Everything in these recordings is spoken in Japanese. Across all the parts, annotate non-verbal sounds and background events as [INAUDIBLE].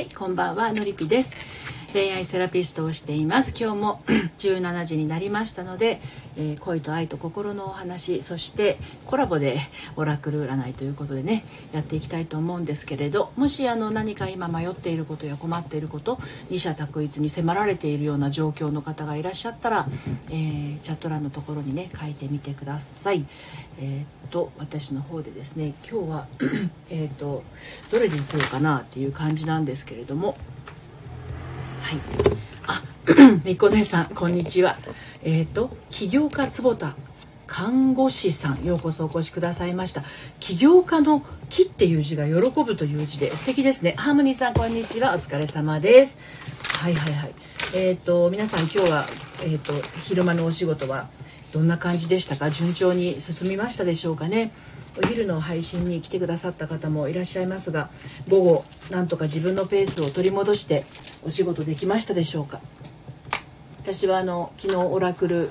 はい、こんばんは、のりぴです。恋愛セラピストをしています。今日も [CLEARS THROAT] 17時になりましたので、えー、恋と愛と心のお話、そしてコラボでオラクル占いということでね、やっていきたいと思うんですけれど、もしあの何か今迷っていることや困っていること、二者択一に迫られているような状況の方がいらっしゃったら、えー、チャット欄のところにね、書いてみてください。えー、っと私の方でですね今日は [CLEARS THROAT] えっとどれでいこうかなっていう感じなんですけれどもはい。あ [CLEARS THROAT] みこ姉さんこんにちは。えー、と起業家坪田看護師さんようこそお越しくださいました。起業家の木っていう字が喜ぶという字で素敵ですね。ハーモニーさんこんにちは。お疲れ様です。はいはいはい。えっ、と皆さん今日はえっ、と昼間のお仕事はどんな感じでしたか？順調に進みましたでしょうかね？お昼の配信に来てくださった方もいらっしゃいますが午後なんとか自分のペースを取り戻してお仕事できましたでしょうか？私はあの昨日オラクル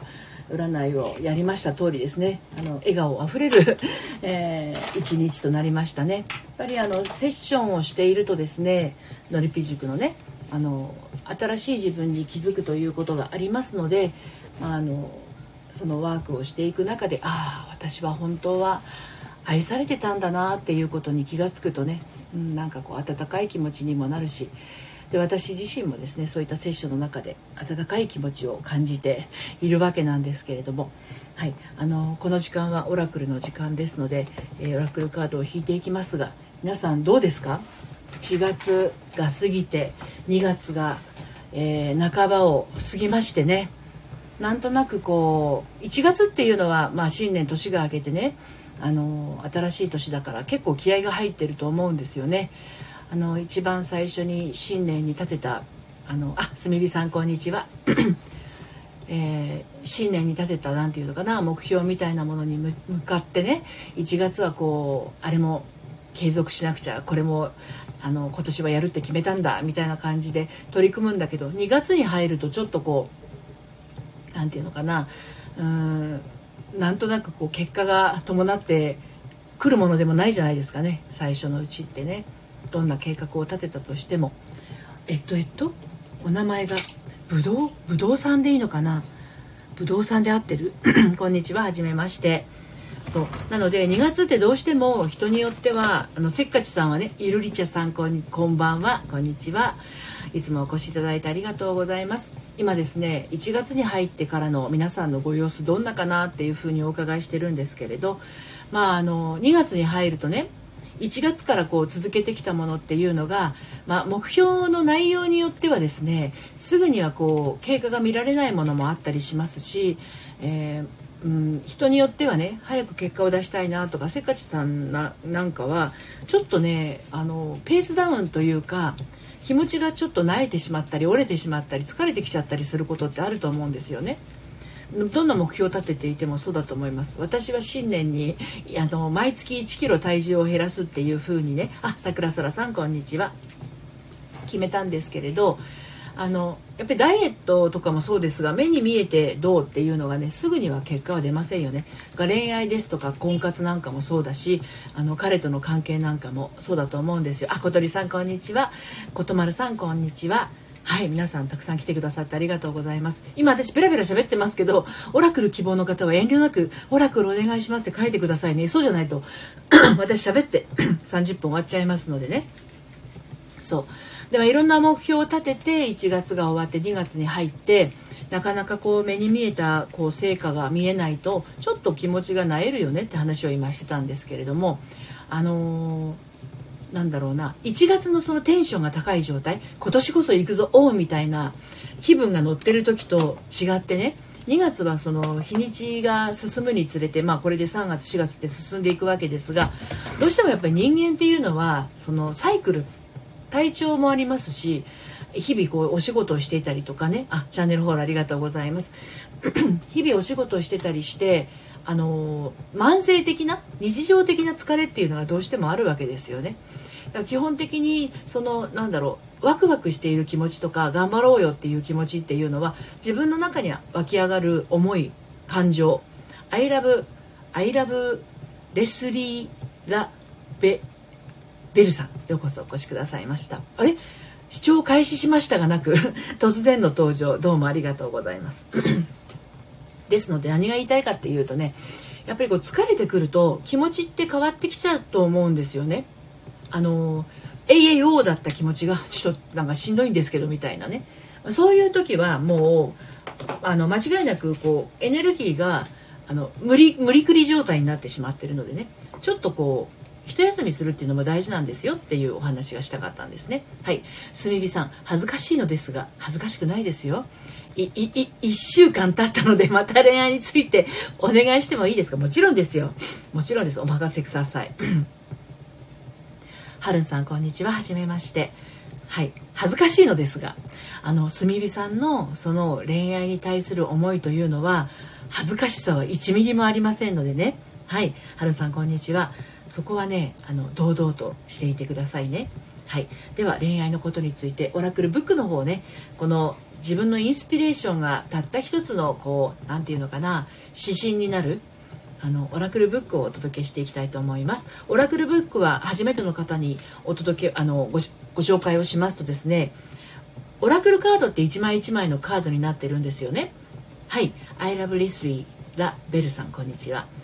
占いをやりました通りですね。あの笑顔あふれる、[LAUGHS] えー、一日となりましたね。やっぱりあのセッションをしているとですねのりぴ塾のねあの新しい自分に気づくということがありますのであのそのワークをしていく中でああ私は本当は愛されてたんだなっていうことに気が付くとね、うん、なんかこう温かい気持ちにもなるしで私自身もですねそういったセッションの中で温かい気持ちを感じているわけなんですけれども、はい、あのこの時間はオラクルの時間ですので、えー、オラクルカードを引いていきますが皆さんどうですか？1月が過ぎて2月が、えー、半ばを過ぎましてねなんとなくこう1月っていうのは、まあ、新年年が明けてねあの新しい年だから結構気合が入ってると思うんですよね。あの一番最初に新年に立てたあのあすみびさんこんにちは、[CLEARS THROAT] えー、新年に立てた何て言うのかな目標みたいなものに向かってね1月はこうあれも継続しなくちゃこれもあの今年はやるって決めたんだみたいな感じで取り組むんだけど2月に入るとちょっとこう何て言うのかなうーんなんとなくこう結果が伴ってくるものでもないじゃないですかね。最初のうちってね。どんな計画を立てたとしても。えっとえっとお名前がぶどうぶどうさんでいいのかな？ぶどうさんで合ってる？[CLEARS THROAT] こんにちは。はじめまして。そう。なので2月ってどうしても人によってはあのせっかちさんはねゆるりちゃさんこんこんばんは。こんにちは。いつもお越しいただいてありがとうございます。今ですね1月に入ってからの皆さんのご様子どんなかなっていうふうにお伺いしてるんですけれどまああの2月に入るとね1月からこう続けてきたものっていうのが、まあ、目標の内容によってはですねすぐにはこう経過が見られないものもあったりしますし、えー、うん、人によってはね早く結果を出したいなとかせっかちさんななんかはちょっとねあのペースダウンというか気持ちがちょっと萎えてしまったり折れてしまったり疲れてきちゃったりすることってあると思うんですよね。どんな目標を立てていてもそうだと思います。私は新年にあの毎月1キロ体重を減らすっていう風にね。あ桜空さんこんにちは。決めたんですけれどあのやっぱりダイエットとかもそうですが目に見えてどうっていうのがねすぐには結果は出ませんよね。が恋愛ですとか婚活なんかもそうだしあの彼との関係なんかもそうだと思うんですよ。あ小鳥さんこんにちは。ことまるさんこんにちは。はい皆さんたくさん来てくださってありがとうございます。今私ペラペラ喋ってますけどオラクル希望の方は遠慮なくオラクルお願いしますって書いてくださいね。そうじゃないと [CLEARS THROAT] 私喋って [CLEARS THROAT] 30分終わっちゃいますのでね。そう。でもいろんな目標を立てて1月が終わって2月に入ってなかなかこう目に見えたこう成果が見えないとちょっと気持ちがなえるよねって話を今してたんですけれどもあのー、なんだろうな1月のそのテンションが高い状態今年こそ行くぞおうみたいな気分が乗ってる時と違ってね2月はその日にちが進むにつれて、まあ、これで3月4月って進んでいくわけですがどうしてもやっぱり人間っていうのはそのサイクルって体調もありますし日々こうお仕事をしていたりとかね。あチャンネルフォローありがとうございます。[CLEARS THROAT] 日々お仕事をしてたりしてあの慢性的な日常的な疲れっていうのがどうしてもあるわけですよね。だから基本的にそのなんだろうワクワクしている気持ちとか頑張ろうよっていう気持ちっていうのは自分の中に湧き上がる思い感情。I love I love レスリー・ラ・ベベルさんようこそお越しくださいました。あれ？視聴開始しましたがなく [LAUGHS] 突然の登場どうもありがとうございます。[CLEARS THROAT] ですので何が言いたいかっていうとねやっぱりこう疲れてくると気持ちって変わってきちゃうと思うんですよね。あの AAO だった気持ちがちょっとなんかしんどいんですけどみたいなね。そういう時はもうあの間違いなくこうエネルギーがあの無理無理くり状態になってしまってるのでね。ちょっとこう一休みするっていうのも大事なんですよっていうお話がしたかったんですね。はい。炭火さん恥ずかしいのですが恥ずかしくないですよ。いいい1週間経ったので [LAUGHS] また恋愛についてお願いしてもいいですか？もちろんですよ。もちろんです。お任せください。[CLEARS THROAT] はるんさんこんにちは。はじめまして。はい。恥ずかしいのですがあの炭火さんのその恋愛に対する思いというのは恥ずかしさは1ミリもありませんのでね。はい。はるさんこんにちは。そこはねあの堂々としていてくださいね。はい。では恋愛のことについてオラクルブックの方ねこの自分のインスピレーションがたった一つのこう何て言うのかな指針になるあのオラクルブックをお届けしていきたいと思います。オラクルブックは初めての方にお届けあのご紹介をしますとですねオラクルカードって1枚1枚のカードになってるんですよね。はい。I love Leslie ラベルさんこんにちは。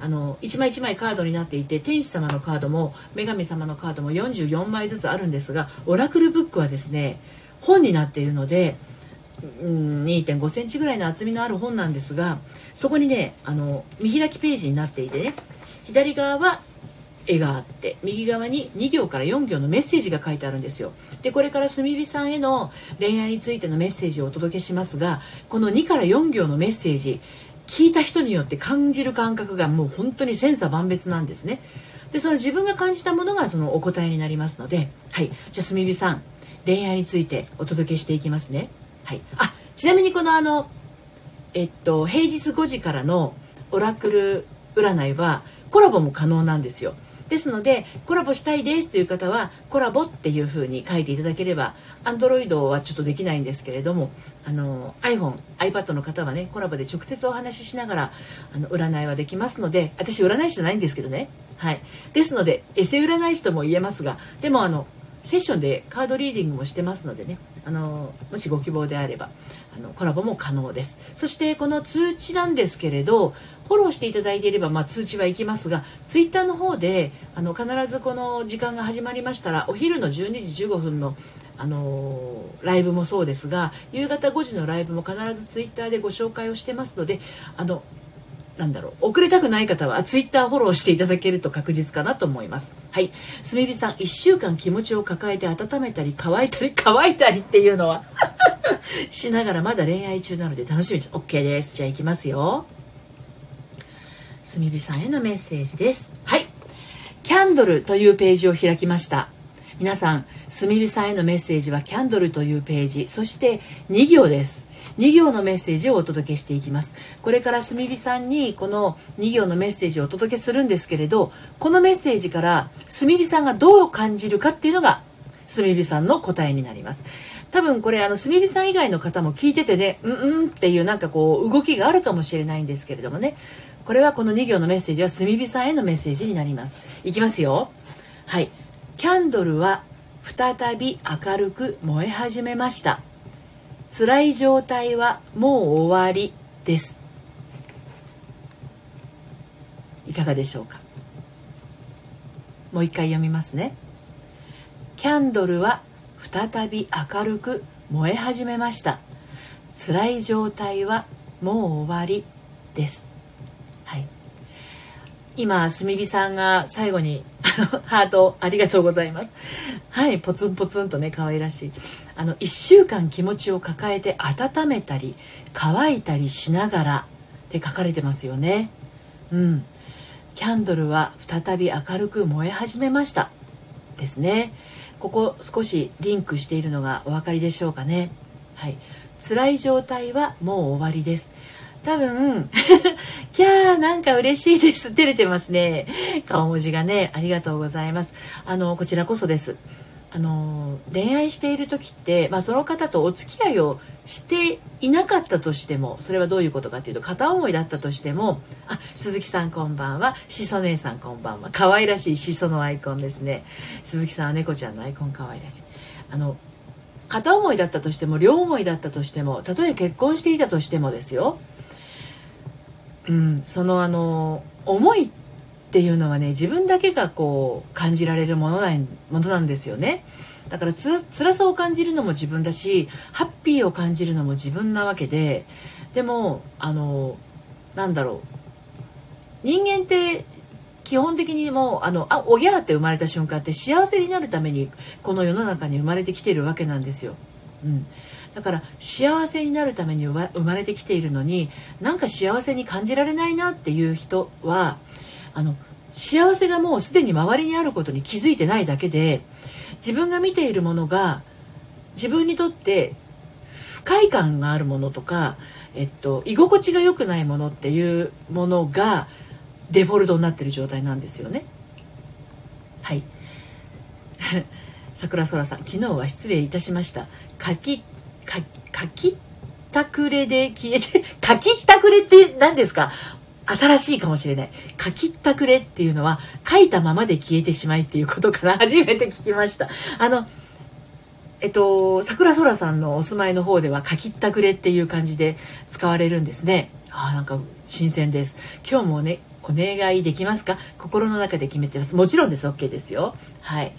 あの1枚1枚カードになっていて天使様のカードも女神様のカードも44枚ずつあるんですがオラクルブックはですね本になっているので、2 5センチぐらいの厚みのある本なんですがそこにねあの見開きページになっていてね左側は絵があって右側に2行から4行のメッセージが書いてあるんですよ。でこれから炭火さんへの恋愛についてのメッセージをお届けしますがこの2から4行のメッセージ聞いた人によって感じる感覚がもう本当に千差万別なんですね。でその自分が感じたものがそのお答えになりますのではい。じゃあ炭火さん恋愛についてお届けしていきますね。はい。あちなみにこのあのえっと平日5時からのオラクル占いはコラボも可能なんですよ。ですのでコラボしたいですという方はコラボっていうふうに書いていただければ Android はちょっとできないんですけれどもあの iPhone、iPad の方はねコラボで直接お話ししながらあの占いはできますので私占い師じゃないんですけどね。はい。ですのでエセ占い師とも言えますがでもあのセッションでカードリーディングもしてますのでね。あのもしご希望であればあのコラボも可能です。そしてこの通知なんですけれどフォローしていただいていれば、まあ、通知はいきますがツイッターの方であの必ずこの時間が始まりましたらお昼の12時15分のあのライブもそうですが夕方5時のライブも必ずツイッターでご紹介をしてますのであのなんだろう。遅れたくない方はツイッターフォローしていただけると確実かなと思います。はい。すみびさん1週間気持ちを抱えて温めたり乾いたり [LAUGHS] 乾いたりっていうのは [LAUGHS] しながらまだ恋愛中なので楽しみです。OK です。じゃあ行きますよ。すみびさんへのメッセージです。はい。キャンドルというページを開きました。皆さんすみびさんへのメッセージはキャンドルというページ。そして2行です。2行のメッセージをお届けしていきます。これから炭火さんにこの2行のメッセージをお届けするんですけれどこのメッセージから炭火さんがどう感じるかっていうのが炭火さんの答えになります。多分これあの炭火さん以外の方も聞いててねうんうんっていうなんかこう動きがあるかもしれないんですけれどもね。これはこの2行のメッセージは炭火さんへのメッセージになります。いきますよ。はい。キャンドルは再び明るく燃え始めました。辛い状態はもう終わりです。いかがでしょうか？もう一回読みますね。キャンドルは再び明るく燃え始めました。辛い状態はもう終わりです。はい。今炭火さんが最後にハートありがとうございます。はいポツンポツンとね可愛らしいあの1週間気持ちを抱えて温めたり乾いたりしながらって書かれてますよねうんキャンドルは再び明るく燃え始めましたですねここ少しリンクしているのがお分かりでしょうかねはい辛い状態はもう終わりです多分、[LAUGHS] キャー、なんか嬉しいです。照れてますね。顔文字がね、ありがとうございます。あの、こちらこそです。あの、恋愛している時って、まあ、その方とお付き合いをしていなかったとしても、それはどういうことかっていうと、片思いだったとしても、あ、鈴木さんこんばんは、しそ姉さんこんばんは、可愛らしいしそのアイコンですね。鈴木さんは猫ちゃんのアイコン可愛らしい。あの片思いだったとしても両思いだったとしてもたとえ結婚していたとしてもですよ、うん、そのあの思いってっていうのはね自分だけがこう感じられるものなものなんですよね。だからつ辛さを感じるのも自分だしハッピーを感じるのも自分なわけででもあのなんだろう。人間って基本的にもうあのあおぎゃーって生まれた瞬間って幸せになるためにこの世の中に生まれてきてるわけなんですよ。うん、だから幸せになるために生まれてきているのになんか幸せに感じられないなっていう人はあの幸せがもうすでに周りにあることに気づいてないだけで自分が見ているものが自分にとって不快感があるものとか、えっと、居心地が良くないものっていうものがデフォルトになってる状態なんですよね。はい。[LAUGHS] 桜空さん昨日は失礼いたしました。書きか書きたくれで消えて [LAUGHS] 書きたくれって何ですか？新しいかもしれない。書きったくれっていうのは書いたままで消えてしまいっていうことから [LAUGHS] 初めて聞きました。あの、えっと、桜空さんのお住まいの方では書きったくれっていう感じで使われるんですね。ああ、なんか新鮮です。今日もね、お願いできますか？心の中で決めてます。もちろんです。OK ですよ。はい。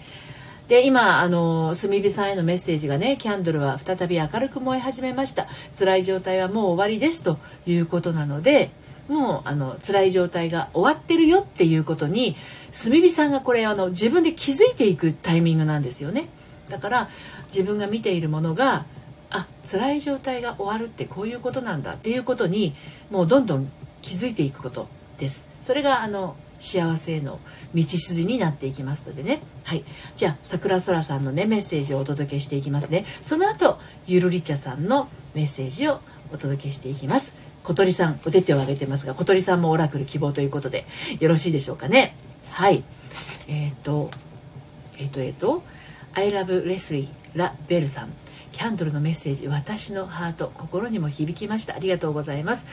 で、今、あの、炭火さんへのメッセージがね、キャンドルは再び明るく燃え始めました。辛い状態はもう終わりですということなので、もうあの辛い状態が終わってるよっていうことに炭火さんがこれあの自分で気づいていくタイミングなんですよね。だから自分が見ているものがあ辛い状態が終わるってこういうことなんだっていうことにもうどんどん気づいていくことです。それがあの幸せへの道筋になっていきますのでね。はい。じゃあ桜空さんのねメッセージをお届けしていきますね。その後ゆるりちゃさんのメッセージをお届けしていきます。小鳥さんお手手を挙げてますが小鳥さんもオラクル希望ということでよろしいでしょうかね？はい。えっ、ー、とえっ、ー、とえっ、ー、と I love Leslie ラ・ベルさん。キャンドルのメッセージ私のハート心にも響きました。ありがとうございます。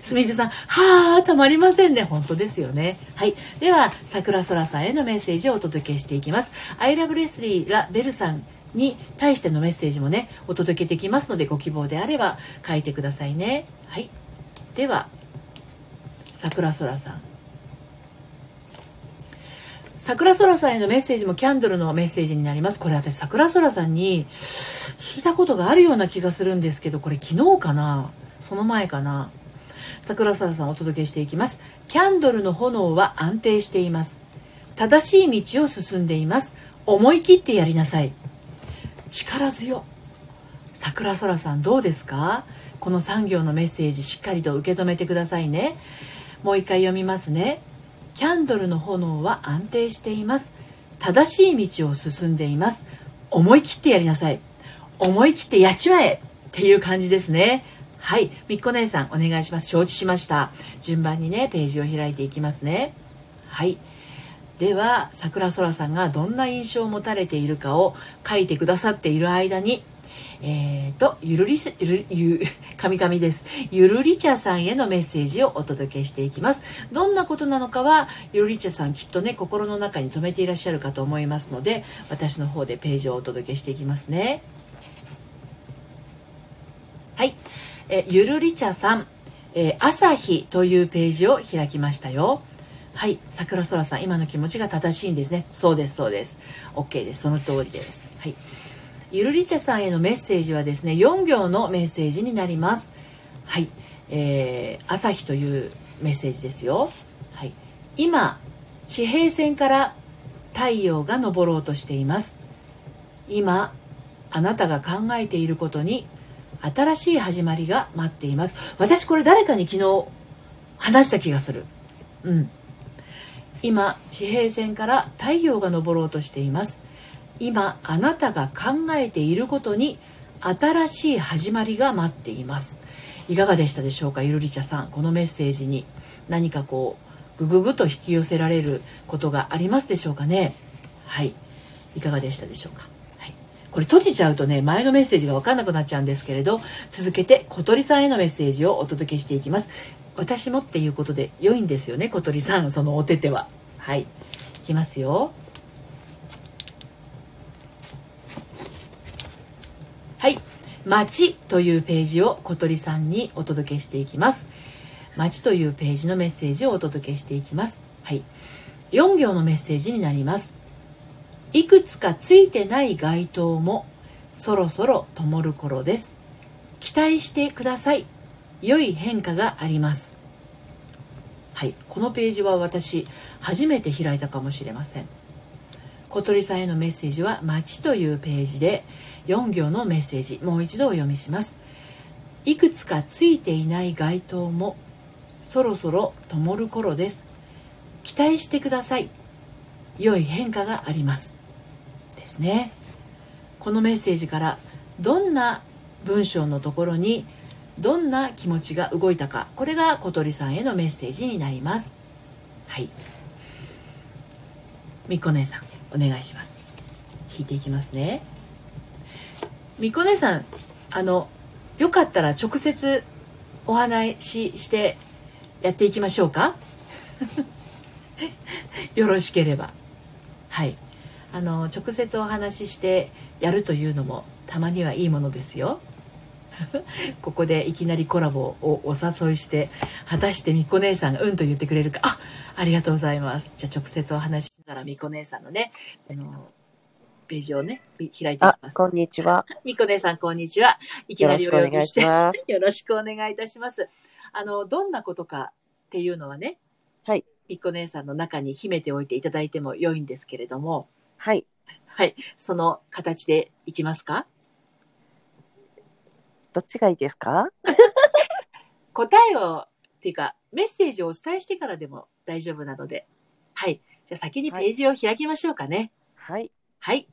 すみびさんはあたまりませんね。本当ですよね。はい。では桜空さんへのメッセージをお届けしていきます。I love Leslie ラ・ベルさん。に対してのメッセージもねお届けできますのでご希望であれば書いてくださいねはいでは桜空さん桜空さんへのメッセージもキャンドルのメッセージになります。これ私桜空さんに聞いたことがあるような気がするんですけど、これ昨日かな？その前かな？桜空さんお届けしていきます。キャンドルの炎は安定しています。正しい道を進んでいます。思い切ってやりなさい。力強。桜空さんどうですか？この産業のメッセージしっかりと受け止めてくださいね。もう一回読みますね。キャンドルの炎は安定しています。正しい道を進んでいます。思い切ってやりなさい。思い切ってやっちまえ。っていう感じですね。はい。みっこ姉さんお願いします。承知しました。順番にねページを開いていきますね。はい。では桜空さんがどんな印象を持たれているかを書いてくださっている間にえーと、ゆるりせ、ゆる、ゆ、かみかみです。ゆるり茶さんへのメッセージをお届けしていきます。どんなことなのかは、ゆるり茶さんきっとね、心の中に留めていらっしゃるかと思いますので、私の方でページをお届けしていきますね。はい。え、ゆるり茶さん、えー、朝日というページを開きましたよ。はい。桜空さん、今の気持ちが正しいんですね。そうです、そうです。OK です。その通りです。はい。ゆるりちゃさんへのメッセージはですね4行のメッセージになりますはい、えー、朝日というメッセージですよはい今地平線から太陽が昇ろうとしています今あなたが考えていることに新しい始まりが待っています私これ誰かに昨日話した気がするうん今地平線から太陽が昇ろうとしています。今あなたが考えていることに新しい始まりが待っています。いかがでしたでしょうかゆるりちゃさん。このメッセージに何かこうぐぐぐと引き寄せられることがありますでしょうかね。はい。いかがでしたでしょうか。はい。これ閉じちゃうとね前のメッセージが分かんなくなっちゃうんですけれど続けて小鳥さんへのメッセージをお届けしていきます。私もっていうことで良いんですよね小鳥さんそのお手手は。はい。いきますよ。はい「街」というページを小鳥さんにお届けしていきます「街」というページのメッセージをお届けしていきます。はい。4行のメッセージになります。いくつかついてない街灯もそろそろ灯る頃です。期待してください。良い変化があります。はい。このページは私初めて開いたかもしれません。小鳥さんへのメッセージは「街」というページで4行のメッセージもう一度お読みします。いくつかついていない街灯もそろそろ灯る頃です。期待してください。良い変化があります。ですね。このメッセージからどんな文章のところにどんな気持ちが動いたか。これが小鳥さんへのメッセージになります。はい。みっこ姉さんお願いします。引いていきますね。みっこ姉さんあのよかったら直接お話ししてやっていきましょうか。[LAUGHS] よろしければ。はい。あの直接お話ししてやるというのもたまにはいいものですよ。[LAUGHS] ここでいきなりコラボをお誘いして果たしてみっこ姉さんがうんと言ってくれるかあありがとうございますじゃあ直接お話しながらみっこ姉さんのねあのページをね開いていきあま、すこんにちは。[LAUGHS] みっこ姉さんこんにちはいきよなりお呼びししてます。よろしくお願いいたしますあのどんなことかっていうのはねはい。みっこ姉さんの中に秘めておいていただいても良いんですけれどもはい。はいその形でいきますか？どっちがいいですか？答えをっていうかメッセージをお伝えしてからでも大丈夫なので。はい。じゃあ先にページを開きましょうかね。はい。はい、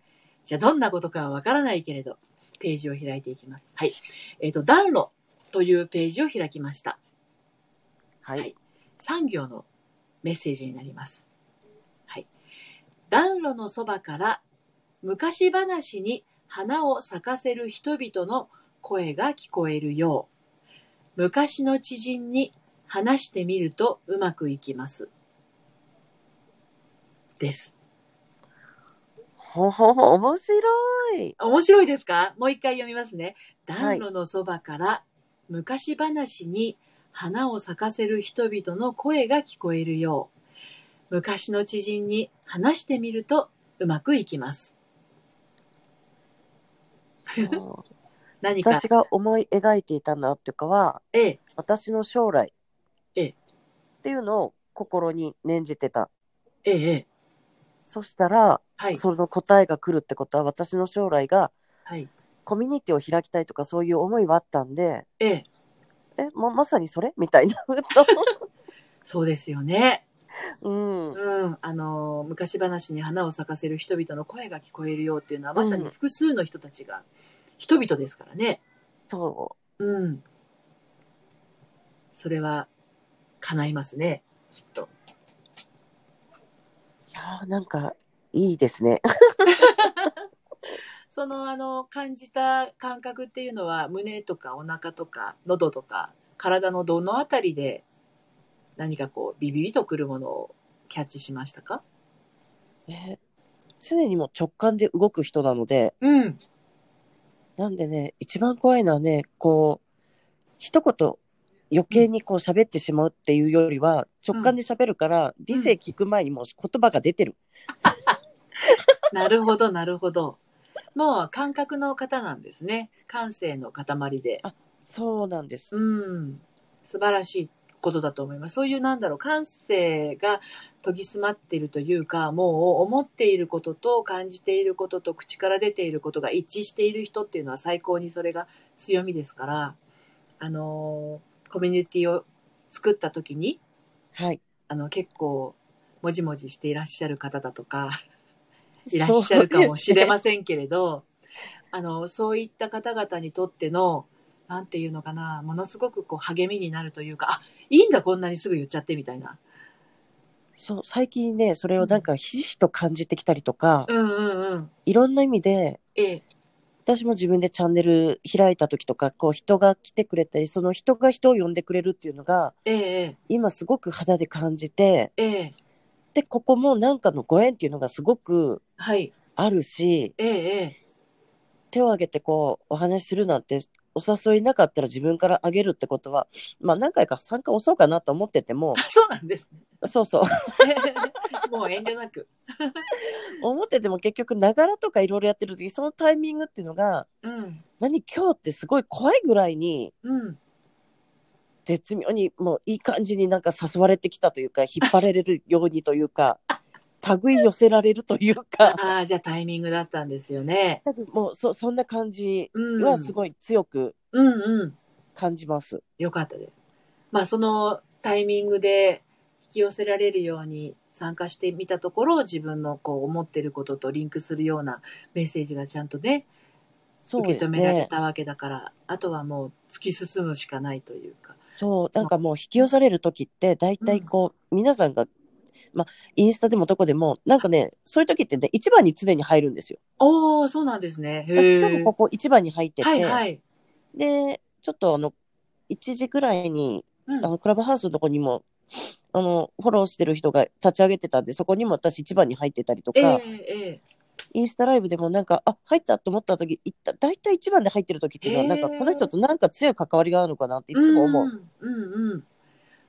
じゃあどんなことかはわからないけれどページを開いていきます。はい。えっ、と暖炉というページを開きました。はい。はい。産業のメッセージになります。はい。暖炉のそばから昔話に花を咲かせる人々の声が聞こえるよう。昔の知人に話してみるとうまくいきます。です。ほほほ、面白い。面白いですか？もう一回読みますね。はい。暖炉のそばから昔話に花を咲かせる人々の声が聞こえるよう。昔の知人に話してみるとうまくいきます [LAUGHS] 何か。私が思い描いていたのっていうかは、ええ。私の将来。ええ。っていうのを心に念じてた。ええええ。そしたら、はい。その答えが来るってことは、私の将来がはい。コミュニティを開きたいとかそういう思いはあったんで、ええ。え、ま、まさにそれ？みたいな。[LAUGHS] そうですよね。[LAUGHS] うん。うん。あの昔話に花を咲かせる人々の声が聞こえるようっていうのはまさに複数の人たちが人々ですからねそうん。それは叶いますね、きっと。う。いやーなんか、いいですね。[LAUGHS] その、あの、感じた感覚っていうのは、胸とかお腹とか、喉とか、体のどのあたりで、何かこう、ビビビとくるものをキャッチしましたか？えー常にもう直感で動く人なので、うん。なんでね、一番怖いのはね、こう、一言余計にこう喋ってしまうっていうよりは、直感で喋るから、理性聞く前にもう言葉が出てる。[LAUGHS] なるほど、なるほど。もう感覚の方なんですね。感性の塊で。そうなんです。うん。素晴らしいことだと思います。そういうなんだろう、感性が研ぎ澄まっているというか、もう思っていることと感じていることと口から出ていることが一致している人っていうのは最高にそれが強みですから、あのー、コミュニティを作った時に、はい。あの、結構、もじもじしていらっしゃる方だとか、いらっしゃるかもしれませせんけれど、あの、そういった方々にとっての、なんていうのかな、ものすごくこう励みになるというか、あ、いいんだ、こんなにすぐ言っちゃってみたいな。そう、最近ね、それをなんかひしひしと感じてきたりとか、うんうんうん。いろんな意味で、ええ、私も自分でチャンネル開いた時とか、こう人が来てくれたり、その人が人を呼んでくれるっていうのが、ええ、今すごく肌で感じて、ええ、で、ここもなんかのご縁っていうのがすごくはい、あるし、ええ、手を挙げてこうお話しするなんてお誘いなかったら自分からあげるってことは、まあ何回か参加押そうかなと思ってても、[LAUGHS] そうなんですね。そうそう、[LAUGHS] もう遠慮なく。[LAUGHS] 思ってても結局ながらとかいろいろやってる時そのタイミングっていうのが、うん。何今日ってすごい怖いぐらいにうん。絶妙にもういい感じになんか誘われてきたというか、引っ張られるようにというか、類寄せられるというか、ああ、じゃあタイミングだったんですよね。多分もうそそんな感じ。はすごい強くうんうん。感じます。よかったです。まあそのタイミングで引き寄せられるように参加してみたところ自分のこう思ってることとリンクするようなメッセージがちゃんとね受け止められ。たわけだから、あとはもう突き進むしかないというか。そう、なんかもう引き寄せられる時って、大体こう、皆さんが、まあ、インスタでもどこでも、なんかね、そういう時ってね、一番に常に入るんですよ。おおそうなんですね。へ私今日えもここ一番に入ってて、はいはい。で、ちょっとあの、1時ぐらいに、うんあの、クラブハウスのとこにも、あの、フォローしてる人が立ち上げてたんで、そこにも私一番に入ってたりとか、ええええインスタライブでもなんか、あ、入ったと思った時、いった大体一番で入ってる時っていうのは、なんかこの人となんか強い関わりがあるのかなっていつも思う。んうんうん。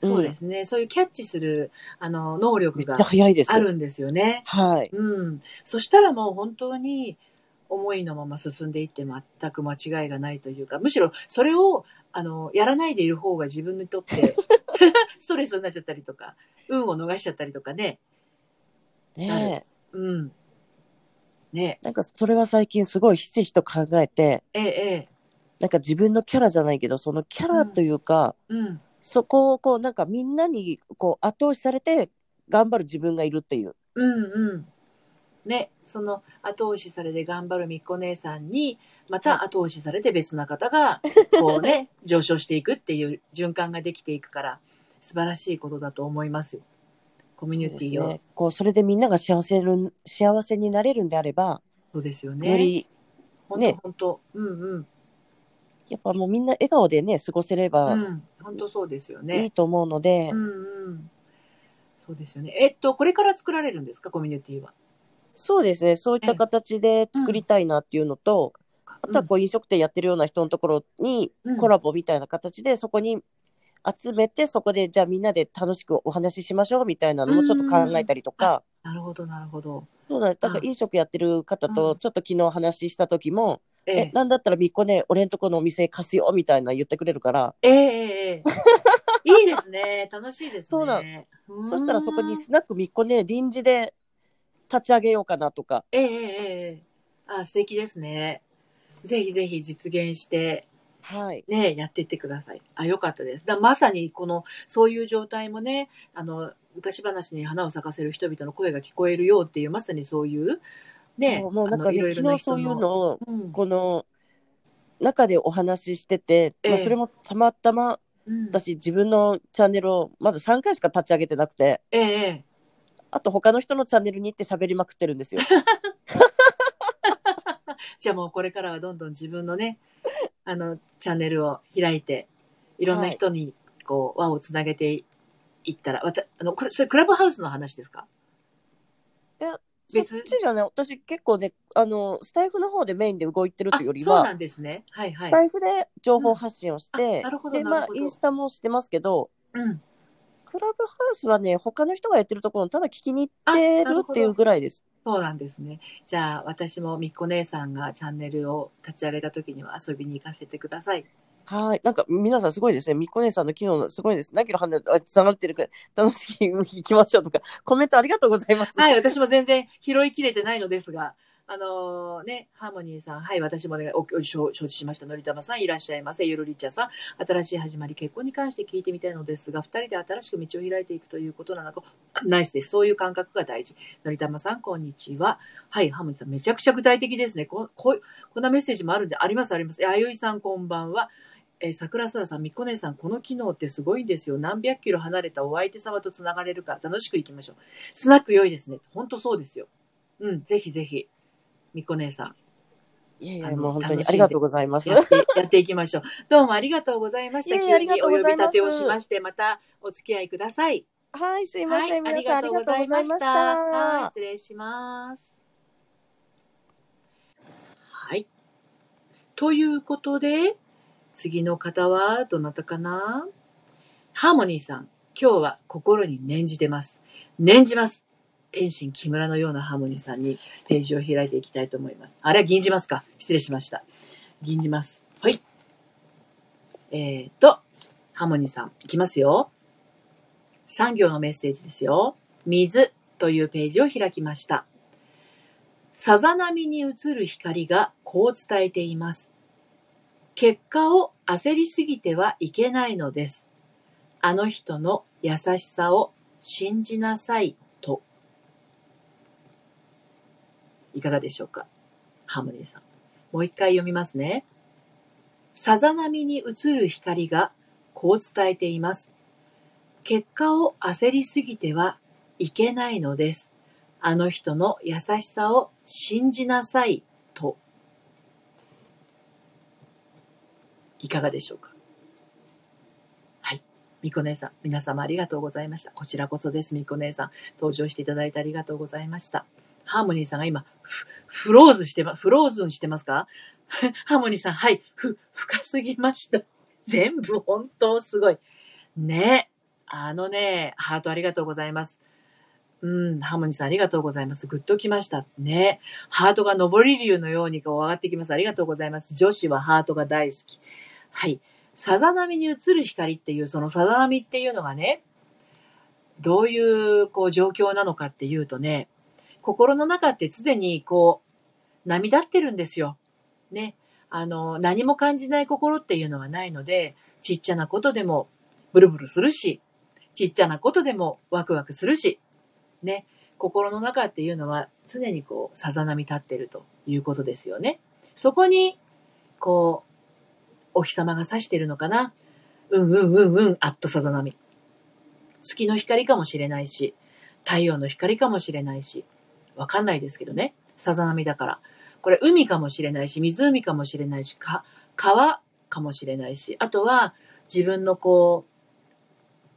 そうですね。そういうキャッチするあの能力が。あるんですよね。はい。うん。そしたらもう本当に思いのまま進んでいって全く間違いがないというか、むしろそれをあのやらないでいる方が自分にとって [LAUGHS] ストレスになっちゃったりとか、運を逃しちゃったりとかね。ねえ。うん。ねなんかそれは最近すごいひしひしと考えて、えええなんか自分のキャラじゃないけど、そのキャラというか、え。うん。そこをこうなんかみんなにこう後押しされて頑張る自分がいるっていう。うんうん。ね、その後押しされて頑張るみっこ姉さんに、また後押しされて別な方が、こうね、[LAUGHS] 上昇していくっていう循環ができていくから、素晴らしいことだと思いますよ。コミュニティを。そね。こうそれでみんなが幸せる幸せになれるんであれば、そうですよね。より本当ね本当。うんうん。やっぱもうみんな笑顔でね過ごせれうばん。本当そうですよいいね。と思うので、うんうん。そうですよね。えっと、これから作られるんですか、コミュニティは。そうですね。そういった形で作りたいなっていうのと、あとはこう飲食店やってるような人のところにうんコラボみたいな形でそこに集めてそこでじゃあみんなで楽しくお話ししましょうみたいなのもちょっと考えたりとか、なるほど、なるほど。そうなんです。だから飲食やってる方うんとちょっと昨日話した時も、えええ、なんだったらみっこね、俺んとこのお店貸すよみたいな言ってくれるから、ええええええ [LAUGHS] いいですね。楽しいですね。そうなうんそしたらそこにスナックみっこね、臨時で立ち上げようかなとか、ええええええあ、素敵ですね。ぜひぜひ実現して、はい。ね、やっていってください。あ、よかったです。だまさにこの、そういう状態もね、あの、昔話に花を咲かせる人々の声が聞こえるよっていう、まさにそういう、ね、もうなんかね、昨日そういうのを、うん。この中でお話ししてて、まあ、ええそれもたまたまうん。私自分のチャンネルをまず3回しか立ち上げてなくて、ええええ。あと他の人のチャンネルに行って喋りまくってるんですよ。[LAUGHS] じゃあもうこれからはどんどん自分のね、あの、チャンネルを開いて、いろんな人に、こう、輪をつなげていったら、わた、あの、これ、それクラブハウスの話ですか？別？そっちじゃない、私結構ね、あの、スタイフの方でメインで動いてるというよりはそうな、んですね。はいはい。スタイフで情報発信をしうんて、で、まあインスタもしてますけど、うん。クラブハウスはね、他の人がやってるところをただ聞きに行ってるっていうぐらいです。そうなんですね。じゃあ、私もみっこ姉さんがチャンネルを立ち上げた時には遊びに行かせてください。はい。なんか、皆さんすごいですね。みっこ姉さんの機能すごいです。何キロ離れて、つながってるから、楽しく行きましょうとか、コメントありがとうございます。はい、私も全然拾いきれてないのですが、あのね、ハーモニーさん、はい、私もね、おお承知しました。のりたまさん、いらっしゃいませ。ゆるりちゃさん、新しい始まり、結婚に関して聞いてみたいのですが、二人で新しく道を開いていくということなのか、ナイスです。そういう感覚が大事。のりたまさん、こんにちは。はい、ハーモニーさん、めちゃくちゃ具体的ですね。こここんなメッセージもあるんで、あります、あります。あゆいさん、こんばんは。えー、桜空さん、みっこ姉さん、この機能ってすごいんですよ。何百キロ離れたお相手様とつながれるから楽しく行きましょう。スナック良いですね。本当そうですよ。うん、ぜひぜひ、みっこ姉さん、いやいや、もう本当にありがとうございます。やって、やっていきましょう。どうもありがとうございました。急にお呼び立てをしまして、またお付き合いください。はい、すいまはい、せん。あり皆さんありががとうございました。はい、た。失礼します。はい。ということで、次の方はどなたかな？ハーモニーさん、今日は心に念じてます。念じます。天心木村のようなハーモニーさんにページを開いていきたいと思います。あれは銀じますか？失礼しました。銀じます。はい。えーと、ハーモニーさん、いきますよ。産業のメッセージですよ。水というページを開きました。さざ波に映る光がこう伝えています。結果を焦りすぎてはいけないのです。あの人の優しさを信じなさいと。いかがでしょうか？ハーモニーさん。もう一回読みますね。さざ波に映る光がこう伝えています。結果を焦りすぎてはいけないのです。あの人の優しさを信じなさいと。いかがでしょうか？はい。みこ姉さん、皆様ありがとうございました。こちらこそです、みこ姉さん。登場していただいてありがとうございました。ハーモニーさんが今、フローズしてま、フローズンしてますか？[LAUGHS] ハーモニーさん、はい、ふ、深すぎました。[LAUGHS] 全部本当すごい。ね。あのね、ハートありがとうございます。うん、ハーモニーさんありがとうございます。グッときました。ね。ハートが上り竜のようにこう上がってきます。ありがとうございます。女子はハートが大好き。はい。さざ波に映る光っていう、そのさざ波っていうのがね、どういうこう状況なのかっていうとね、心の中って常にこう、波立ってるんですよ。ね。あの、何も感じない心っていうのがないので、ちっちゃなことでもブルブルするし、ちっちゃなことでもワクワクするし、ね。心の中っていうのは常にこう、さざ波立ってるということですよね。そこに、こう、お日様が差してるのかな？うんうんうんうん、あっとさざ波。月の光かもしれないし、太陽の光かもしれないし、わかんないですけどね。さざ波だから。これ海かもしれないし、湖かもしれないし、か、川かもしれないし、あとは自分のこ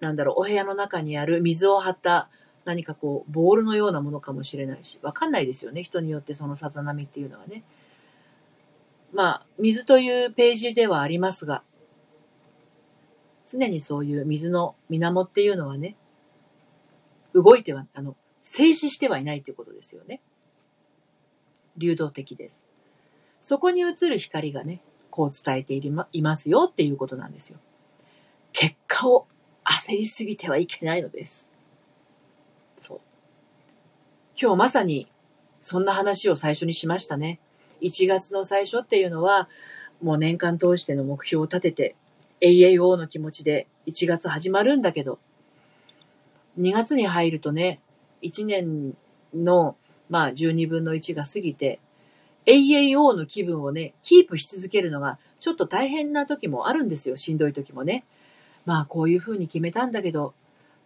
う、なんだろう、お部屋の中にある水を張った何かこう、ボールのようなものかもしれないし、わかんないですよね。人によってそのさざ波っていうのはね。まあ、水というページではありますが、常にそういう水の水面っていうのはね、動いては、あの、静止してはいないということですよね。流動的です。そこに映る光がね、こう伝えていまいますよっていうことなんですよ。結果を焦りすぎてはいけないのです。そう。今日まさにそんな話を最初にしましたね。1月の最初っていうのは、もう年間通しての目標を立てて、AAO の気持ちで1月始まるんだけど、2月に入るとね、1年の、まあ、12分の1が過ぎて、AAO の気分をね、キープし続けるのが、ちょっと大変な時もあるんですよ。しんどい時もね。まあ、こういう風に決めたんだけど、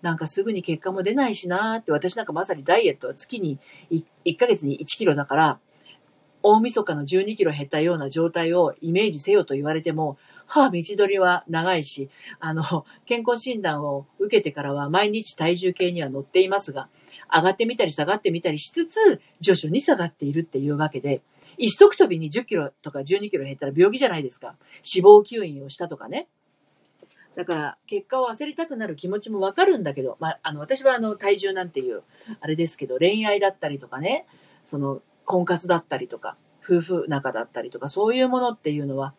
なんかすぐに結果も出ないしなーって、私なんかまさにダイエットは月に1、1ヶ月に1キロだから、大晦日の12キロ減ったような状態をイメージせよと言われても、はあ、道のりは長いし、あの、健康診断を受けてからは毎日体重計には乗っていますが、上がってみたり下がってみたりしつつ、徐々に下がっているっていうわけで、一足飛びに10キロとか12キロ減ったら病気じゃないですか。脂肪吸引をしたとかね。だから、結果を焦りたくなる気持ちもわかるんだけど、まあ、あの、私はあの、体重なんていう、あれですけど、恋愛だったりとかね、その、婚活だったりとか、夫婦仲だったりとか、そういうものっていうのは、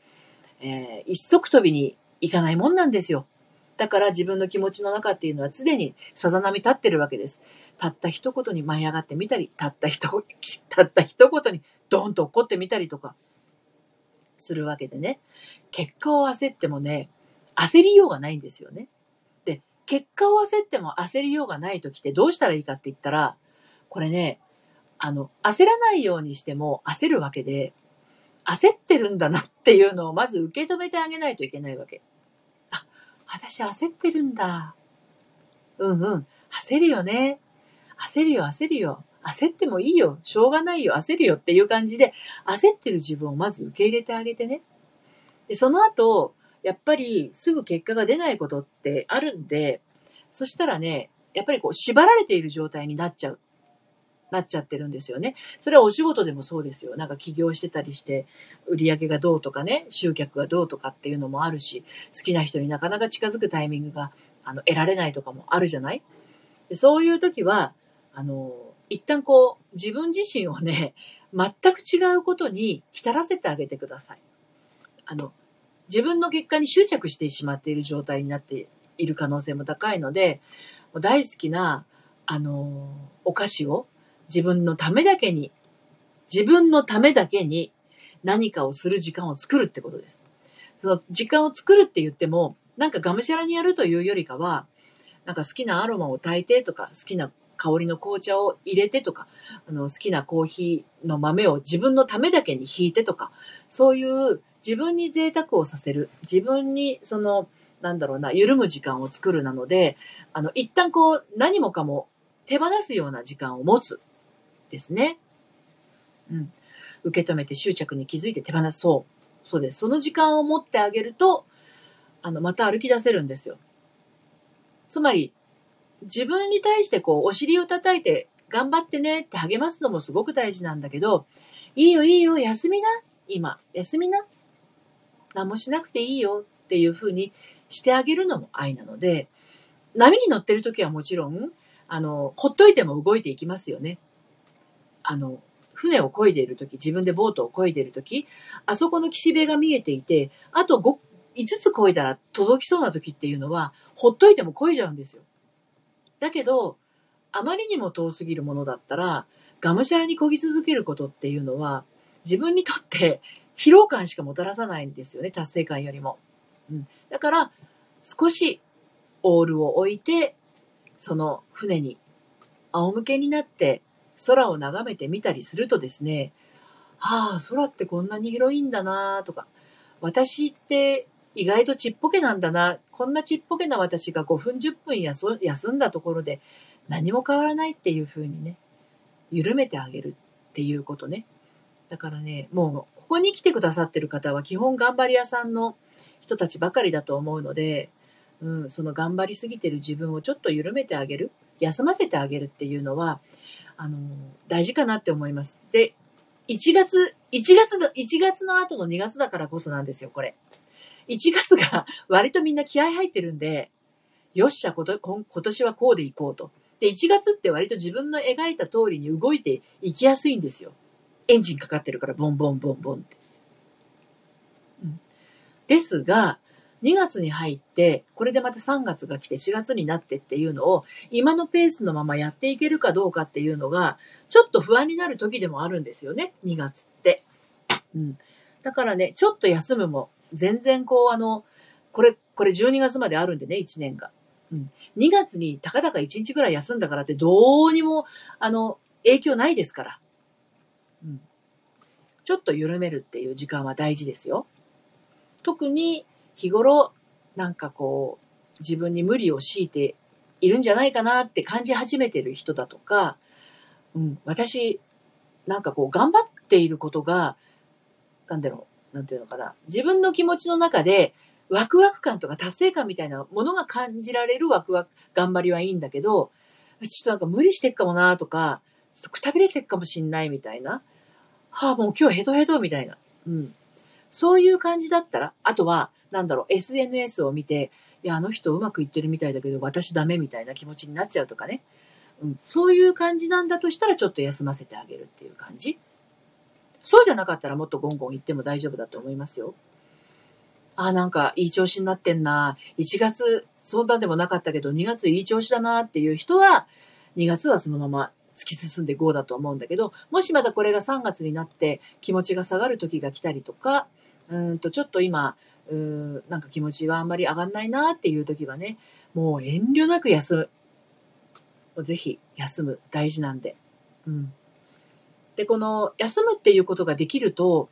えー一足飛びにいかないもんなんですよ。だから自分の気持ちの中っていうのは常にさざ波立ってるわけです。たった一言に舞い上がってみたり、たった一、[LAUGHS] たった一言にドーンと怒ってみたりとか、するわけでね。結果を焦ってもね、焦りようがないんですよね。で、結果を焦っても焦りようがない時ってどうしたらいいかって言ったら、これね、あの、焦らないようにしても焦るわけで、焦ってるんだなっていうのをまず受け止めてあげないといけないわけ。あ、私焦ってるんだ。うんうん。焦るよね。焦るよ、焦るよ。焦ってもいいよ。しょうがないよ。焦るよっていう感じで、焦ってる自分をまず受け入れてあげてね。で、その後、やっぱりすぐ結果が出ないことってあるんで、そしたらね、やっぱりこう縛られている状態になっちゃう。なっちゃってるんですよね。それはお仕事でもそうですよ。なんか起業してたりして、売り上げがどうとかね、集客がどうとかっていうのもあるし、好きな人になかなか近づくタイミングが、あの、得られないとかもあるじゃない？でそういう時は、あの、一旦こう、自分自身をね、全く違うことに浸らせてあげてください。あの、自分の結果に執着してしまっている状態になっている可能性も高いので、大好きな、あの、お菓子を自分のためだけに、自分のためだけに何かをする時間を作るってことです。その時間を作るって言っても、なんかがむしゃらにやるというよりかは、なんか好きなアロマを炊いてとか、好きな香りの紅茶を入れてとか、あの、好きなコーヒーの豆を自分のためだけに引いてとか、そういう自分に贅沢をさせる、自分にその、なんだろうな、緩む時間を作るなので、あの、一旦こう、何もかも手放すような時間を持つ。ですね。うん。受け止めて執着に気づいて手放そう。そうです。その時間を持ってあげると、あの、また歩き出せるんですよ。つまり、自分に対してこう、お尻を叩いて、頑張ってねって励ますのもすごく大事なんだけど、いいよいいよ、休みな。今、休みな。何もしなくていいよっていう風にしてあげるのも愛なので、波に乗ってる時はもちろん、あの、ほっといても動いていきますよね。あの、船を漕いでいる時、自分でボートを漕いでいる時、あそこの岸辺が見えていて、あと5、5つ漕いだら届きそうな時っていうのは、ほっといても漕いじゃうんですよ。だけど、あまりにも遠すぎるものだったら、がむしゃらに漕ぎ続けることっていうのは、自分にとって疲労感しかもたらさないんですよね、達成感よりも。うん。だから、少しオールを置いて、その船に仰向けになって空を眺めてみたりするとですね、はあ、空ってこんなに広いんだなとか、私って意外とちっぽけなんだな、こんなちっぽけな私が5分10分休んだところで何も変わらないっていう風にね、緩めてあげるっていうことね。だからね、もうここに来てくださってる方は基本頑張り屋さんの人たちばかりだと思うので、うん、その頑張りすぎてる自分をちょっと緩めてあげる、休ませてあげるっていうのは、あの、大事かなって思います。で、1月、1月の、1月の後の2月だからこそなんですよ、これ。1月が [LAUGHS] 割とみんな気合入ってるんで、よっしゃ、こと今年はこうでいこうと。で、1月って割と自分の描いた通りに動いていきやすいんですよ。エンジンかかってるから、ボンボンボンボンって。うん、ですが、2月に入って、これでまた3月が来て4月になってっていうのを、今のペースのままやっていけるかどうかっていうのが、ちょっと不安になる時でもあるんですよね、2月って。うん。だからね、ちょっと休むも、全然こう、あの、これ、これ12月まであるんでね、1年が。うん。2月にたかだか1日ぐらい休んだからってどうにも、あの、影響ないですから。うん。ちょっと緩めるっていう時間は大事ですよ。特に日頃、なんかこう、自分に無理を強いているんじゃないかなって感じ始めてる人だとか、うん、私、なんかこう、頑張っていることが、なんだろう、なんていうのかな、自分の気持ちの中で、ワクワク感とか達成感みたいなものが感じられるワクワク、頑張りはいいんだけど、ちょっとなんか無理してっかもなとか、ちょっとくたびれてっかもしんないみたいな。はあ、もう今日ヘトヘトみたいな。うん。そういう感じだったら、あとは、なんだろう、SNS を見て、いや、あの人うまくいってるみたいだけど、私ダメみたいな気持ちになっちゃうとかね。うん、そういう感じなんだとしたら、ちょっと休ませてあげるっていう感じ。そうじゃなかったらもっとゴンゴン行っても大丈夫だと思いますよ。あ、なんかいい調子になってんな。1月、そんなでもなかったけど、2月いい調子だなっていう人は、2月はそのまま突き進んで GO だと思うんだけど、もしまだこれが3月になって気持ちが下がる時が来たりとか、うんとちょっと今、うーなんか気持ちがあんまり上がんないなっていう時はね、もう遠慮なく休む。ぜひ休む。大事なんで。うん。で、この休むっていうことができると、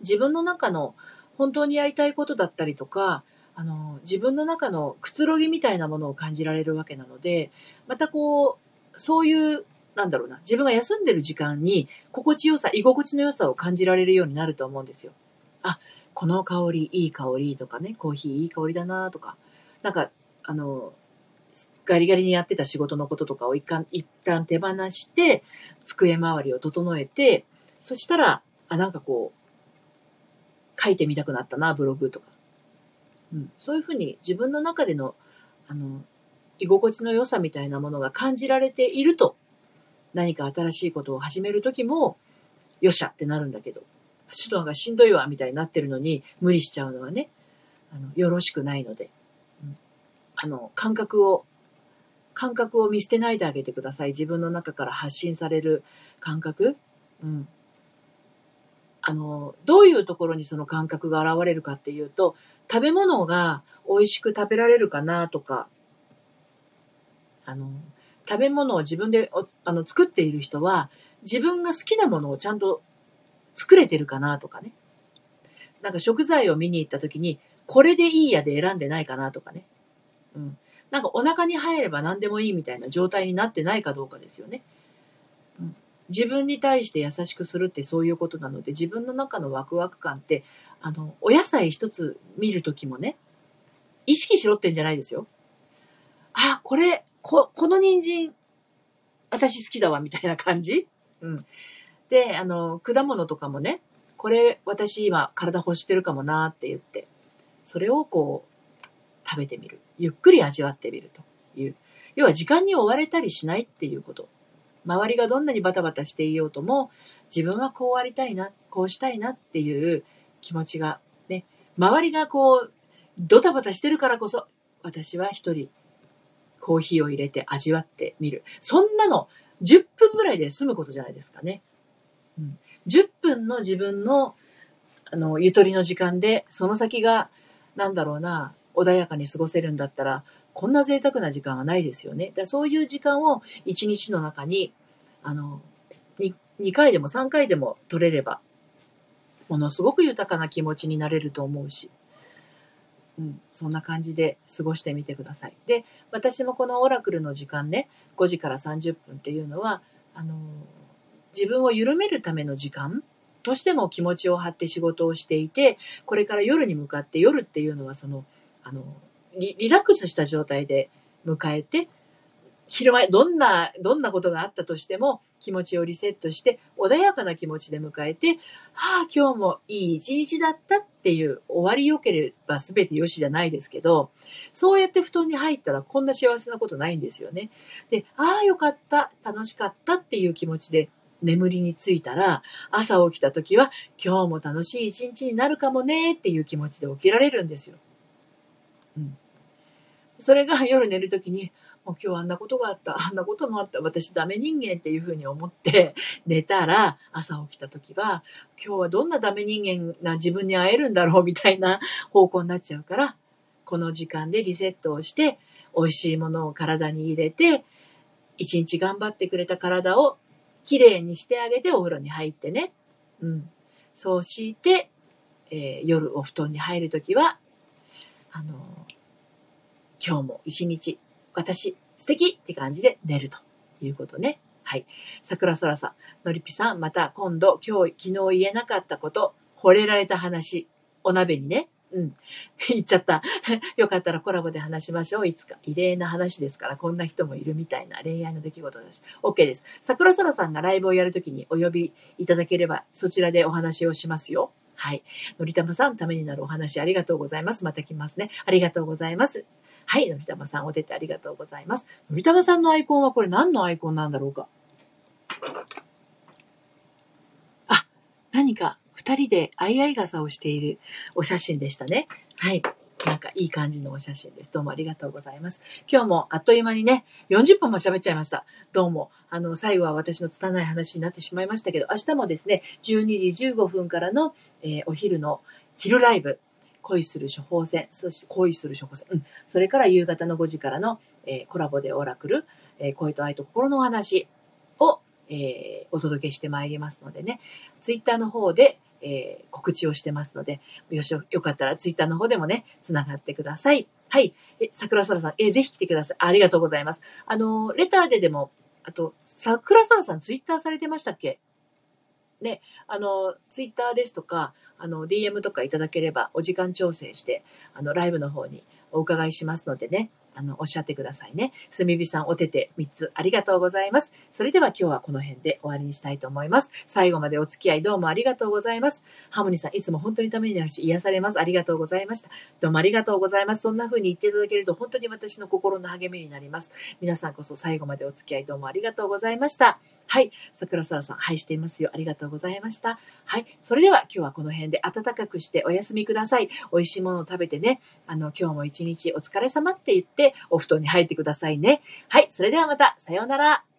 自分の中の本当にやりたいことだったりとか、あの、自分の中のくつろぎみたいなものを感じられるわけなので、またこう、そういう、なんだろうな、自分が休んでる時間に心地よさ、居心地の良さを感じられるようになると思うんですよ。あ、この香りいい香りとかね、コーヒーいい香りだなとか、なんか、あの、ガリガリにやってた仕事のこととかを一旦一旦手放して、机周りを整えて、そしたら、あ、なんかこう、書いてみたくなったな、ブログとか。うん、そういうふうに自分の中での、あの、居心地の良さみたいなものが感じられていると、何か新しいことを始めるときも、よっしゃってなるんだけど、ちょっとなんかしんどいわ、みたいになってるのに、無理しちゃうのはね、あの、よろしくないので、うんあの、感覚を、感覚を見捨てないであげてください。自分の中から発信される感覚。うん。あの、どういうところにその感覚が現れるかっていうと、食べ物が美味しく食べられるかなとか、あの、食べ物を自分であの作っている人は、自分が好きなものをちゃんと作れてるかなとかね。なんか食材を見に行った時に、これでいいやで選んでないかなとかね。うん。なんかお腹に入れば何でもいいみたいな状態になってないかどうかですよね。うん、自分に対して優しくするってそういうことなので、自分の中のワクワク感って、あの、お野菜一つ見るときもね、意識しろってんじゃないですよ。あ、これ、こ、この人参、私好きだわ、みたいな感じうん。で、あの、果物とかもね、これ私今体欲してるかもなって言って、それをこう、食べてみる。ゆっくり味わってみるという。要は時間に追われたりしないっていうこと。周りがどんなにバタバタしていようとも、自分はこうありたいな、こうしたいなっていう気持ちがね、周りがこう、ドタバタしてるからこそ、私は一人、コーヒーを入れて味わってみる。そんなの、10分ぐらいで済むことじゃないですかね。うん、10分の自分の、あの、ゆとりの時間で、その先が、なんだろうな、穏やかに過ごせるんだったら、こんな贅沢な時間はないですよね。だそういう時間を1日の中に、あの、2, 2回でも3回でも取れれば、ものすごく豊かな気持ちになれると思うし、うん、そんな感じで過ごしてみてください。で、私もこのオラクルの時間ね、5時から30分っていうのは、あの、自分を緩めるための時間としても気持ちを張って仕事をしていて、これから夜に向かって夜っていうのはその、あの、リリラックスした状態で迎えて、昼間、どんな、どんなことがあったとしても、気持ちをリセットして、穏やかな気持ちで迎えて、はあ、今日もいい一日だったっていう、終わり良ければ全て良しじゃないですけど、そうやって布団に入ったらこんな幸せなことないんですよね。で、ああ、よかった、楽しかったっていう気持ちで眠りについたら、朝起きた時は、今日も楽しい一日になるかもねっていう気持ちで起きられるんですよ。うん。それが夜寝る時に、もう今日あんなことがあった、あんなこともあった、私ダメ人間っていうふうに思って [LAUGHS] 寝たら、朝起きた時は、今日はどんなダメ人間な自分に会えるんだろうみたいな方向になっちゃうから、この時間でリセットをして、美味しいものを体に入れて、一日頑張ってくれた体をきれいにしてあげてお風呂に入ってね。うん。そうして、えー夜お布団に入るときは、あのー今日も一日、私、素敵って感じで寝るということね。はい。桜空さん、のりぴさん、また今度、今日、昨日言えなかったこと、惚れられた話、お鍋にね。うん。[LAUGHS] 言っちゃった。[LAUGHS] よかったらコラボで話しましょう。いつか。異例な話ですから、こんな人もいるみたいな恋愛の出来事だし。OK です。桜空さんがライブをやるときにお呼びいただければ、そちらでお話をしますよ。はい。のりたまさん、ためになるお話ありがとうございます。また来ますね。ありがとうございます。はい。のりたまさん、お出てありがとうございます。のりたまさんのアイコンはこれ何のアイコンなんだろうかあ、何か二人で相合い傘をしているお写真でしたね。はい。なんかいい感じのお写真です。どうもありがとうございます。今日もあっという間にね、40分も喋っちゃいました。どうも。あの、最後は私の拙い話になってしまいましたけど、明日もですね、12時15分からの、えーお昼の昼ライブ、恋する処方箋、そして恋する処方箋、うん。それから夕方の5時からの、えーコラボでオラクル、えー恋と愛と心のお話、えーお届けしてまいりますのでね、ツイッターの方で、えー告知をしてますので、よしよ、かったらツイッターの方でもね、つながってください。はい。え、桜空さん、え、ぜひ来てください。ありがとうございます。あの、レターででも、あと、桜空さんツイッターされてましたっけ？ね、あの、ツイッターですとか、あの、DM とかいただければ、お時間調整して、あの、ライブの方にお伺いしますのでね、あの、おっしゃってくださいね。炭火さん、お手手3つありがとうございます。それでは今日はこの辺で終わりにしたいと思います。最後までお付き合いどうもありがとうございます。ハモニさん、いつも本当にためになるし、癒されます。ありがとうございました。どうもありがとうございます。そんな風に言っていただけると本当に私の心の励みになります。皆さんこそ最後までお付き合いどうもありがとうございました。はい。桜空さん、はいしていますよ。ありがとうございました。はい。それでは今日はこの辺で暖かくしてお休みください。美味しいものを食べてね、あの、今日も一日お疲れ様って言ってお布団に入ってくださいね。はい。それではまた、さようなら。